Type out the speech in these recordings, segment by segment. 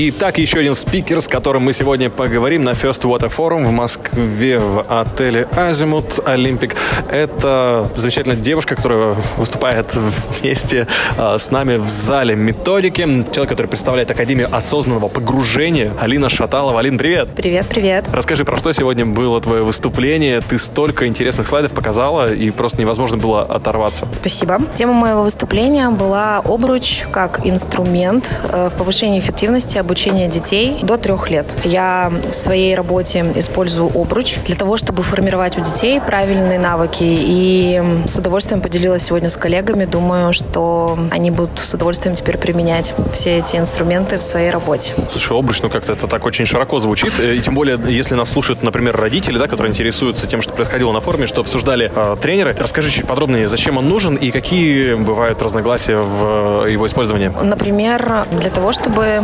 Итак, еще один спикер, с которым мы сегодня поговорим на First Water Forum в Москве в отеле Азимут Олимпик. Это замечательная девушка, которая выступает вместе э, с нами в зале методики. Человек, который представляет Академию осознанного погружения. Алина Шаталова. Алин, привет! Привет, привет. Расскажи, про что сегодня было твое выступление. Ты столько интересных слайдов показала, и просто невозможно было оторваться. Спасибо. Тема моего выступления была обруч как инструмент э, в повышении эффективности обучения детей до трех лет. Я в своей работе использую обруч для того, чтобы формировать у детей правильные навыки. И с удовольствием поделилась сегодня с коллегами. Думаю, что они будут с удовольствием теперь применять все эти инструменты в своей работе. Слушай, обруч, ну как-то это так очень широко звучит. Э, И тем более, если нас слушают, например, родители, да, которые интересуются тем, что происходило на форуме, что обсуждали э, тренеры. Расскажи чуть подробнее, зачем он нужен и какие бывают разногласия в э, его использовании. Например, для того, чтобы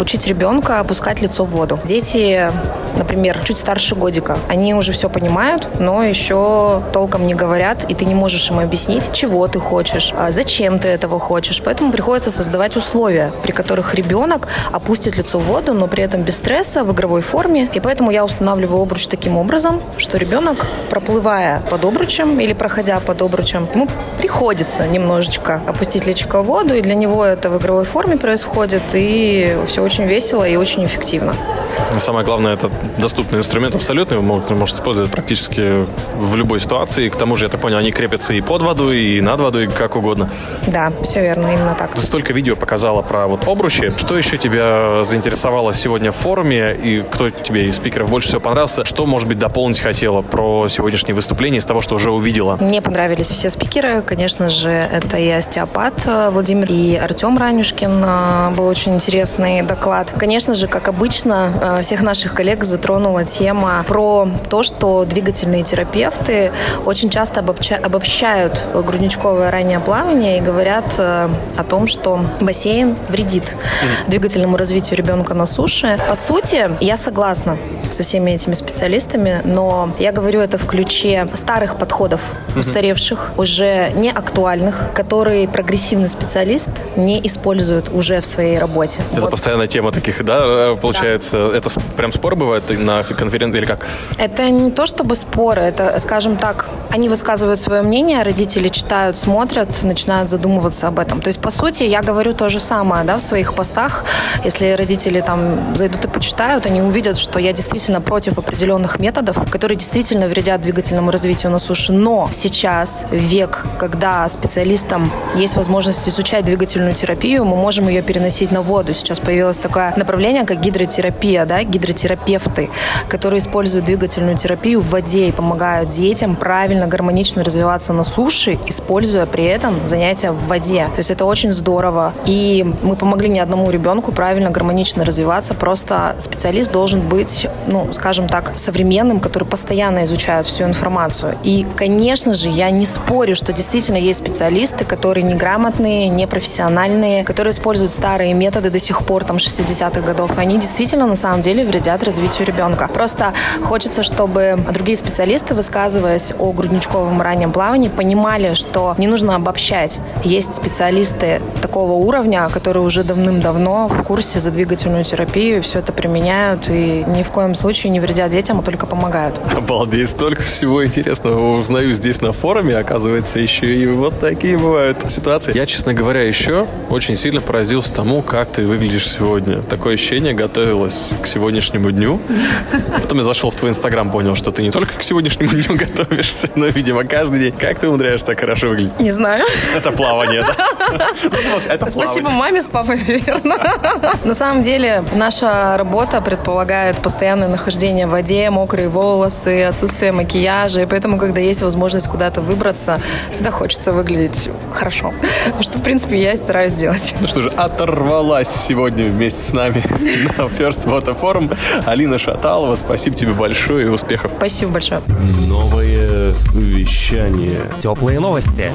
обучить ребенка опускать лицо в воду. Дети, например, чуть старше годика, они уже все понимают, но еще толком не говорят, и ты не можешь им объяснить, чего ты хочешь, а зачем ты этого хочешь. Поэтому приходится создавать условия, при которых ребенок опустит лицо в воду, но при этом без стресса, в игровой форме. И поэтому я устанавливаю обруч таким образом, что ребенок, проплывая под обручем или проходя под обручем, ему приходится немножечко опустить личико в воду, и для него это в игровой форме происходит, и все очень весело и очень эффективно. Самое главное, это доступный инструмент абсолютно. Его можно, можно использовать практически в любой ситуации. К тому же, я так понял, они крепятся и под водой, и над водой, как угодно. Да, все верно, именно так. Ты столько видео показала про вот обручи. Что еще тебя заинтересовало сегодня в форуме? И кто тебе из спикеров больше всего понравился? Что, может быть, дополнить хотела про сегодняшнее выступление из того, что уже увидела? Мне понравились все спикеры. Конечно же, это и остеопат э, Владимир, и Артем Ранюшкин. э, Был очень интересный доклад. Конечно же, как обычно, э, всех наших коллег затронула тема про то, что двигательные терапевты очень часто обобща- обобщают грудничковое раннее плавание и говорят э, о том, что бассейн вредит двигательному развитию ребенка на суше. По сути, я согласна со всеми этими специалистами, но я говорю это в ключе старых подходов, устаревших, уже не актуальных, которые прогрессивный специалист не использует уже в своей работе. Это Вот. постоянная тема таких, да, получается? Это прям спор бывает на конференции или как? Это не то чтобы споры, это, скажем так, они высказывают свое мнение, родители читают, смотрят, начинают задумываться об этом. То есть, по сути, я говорю то же самое, да, в своих постах. Если родители там зайдут и почитают, они увидят, что я действительно против определенных методов, которые действительно вредят двигательному развитию на суше. Но сейчас век, когда специалистам есть возможность изучать двигательную терапию, мы можем ее переносить на воду. Сейчас появилось такое направление, как гидротерапия, да, гидротерапевты, которые используют двигательную терапию в воде и помогают детям правильно, гармонично развиваться на суше, используя при этом занятия в воде. То есть это очень здорово. И мы помогли не одному ребенку правильно, гармонично развиваться. Просто специалист должен быть, ну, скажем так, современным, который постоянно изучает всю информацию. И, конечно же, я не спорю, что действительно есть специалисты, которые неграмотные, непрофессиональные, которые используют старые методы до сих пор, там, 60-х годов. Они действительно, на самом деле, вредят развитию ребенка. Просто хочется, чтобы другие специалисты, высказываясь о грудничковом раннем плавании, понимали, что не нужно обобщать. Есть специалисты такого уровня, которые уже давным-давно в курсе за двигательную терапию все это применяют и ни в коем случае не вредят детям, а только помогают. Обалдеть, столько всего интересного узнаю здесь на форуме. Оказывается, еще и вот такие бывают ситуации. Я, честно говоря, еще очень сильно поразился тому, как ты выглядишь сегодня. Такое ощущение, готовилась к сегодняшнему дню. Потом я зашел в твой инстаграм, понял, что ты не только к сегодняшнему дню готовишься, но, видимо, каждый день. Как ты умудряешься так хорошо выглядеть? Не знаю. Это плавание, да? Это Спасибо плавание. маме с папой, наверное. На самом деле, наша работа предполагает постоянное нахождение в воде, мокрые волосы, отсутствие макияжа. И поэтому, когда есть возможность куда-то выбраться, всегда хочется выглядеть хорошо. Что, в принципе, я и стараюсь делать. Ну что же, оторвалась сегодня вместе с нами на First Water Forum Алина Шаталова. Спасибо тебе большое и успехов. Спасибо большое. Новое вещание. Теплые новости.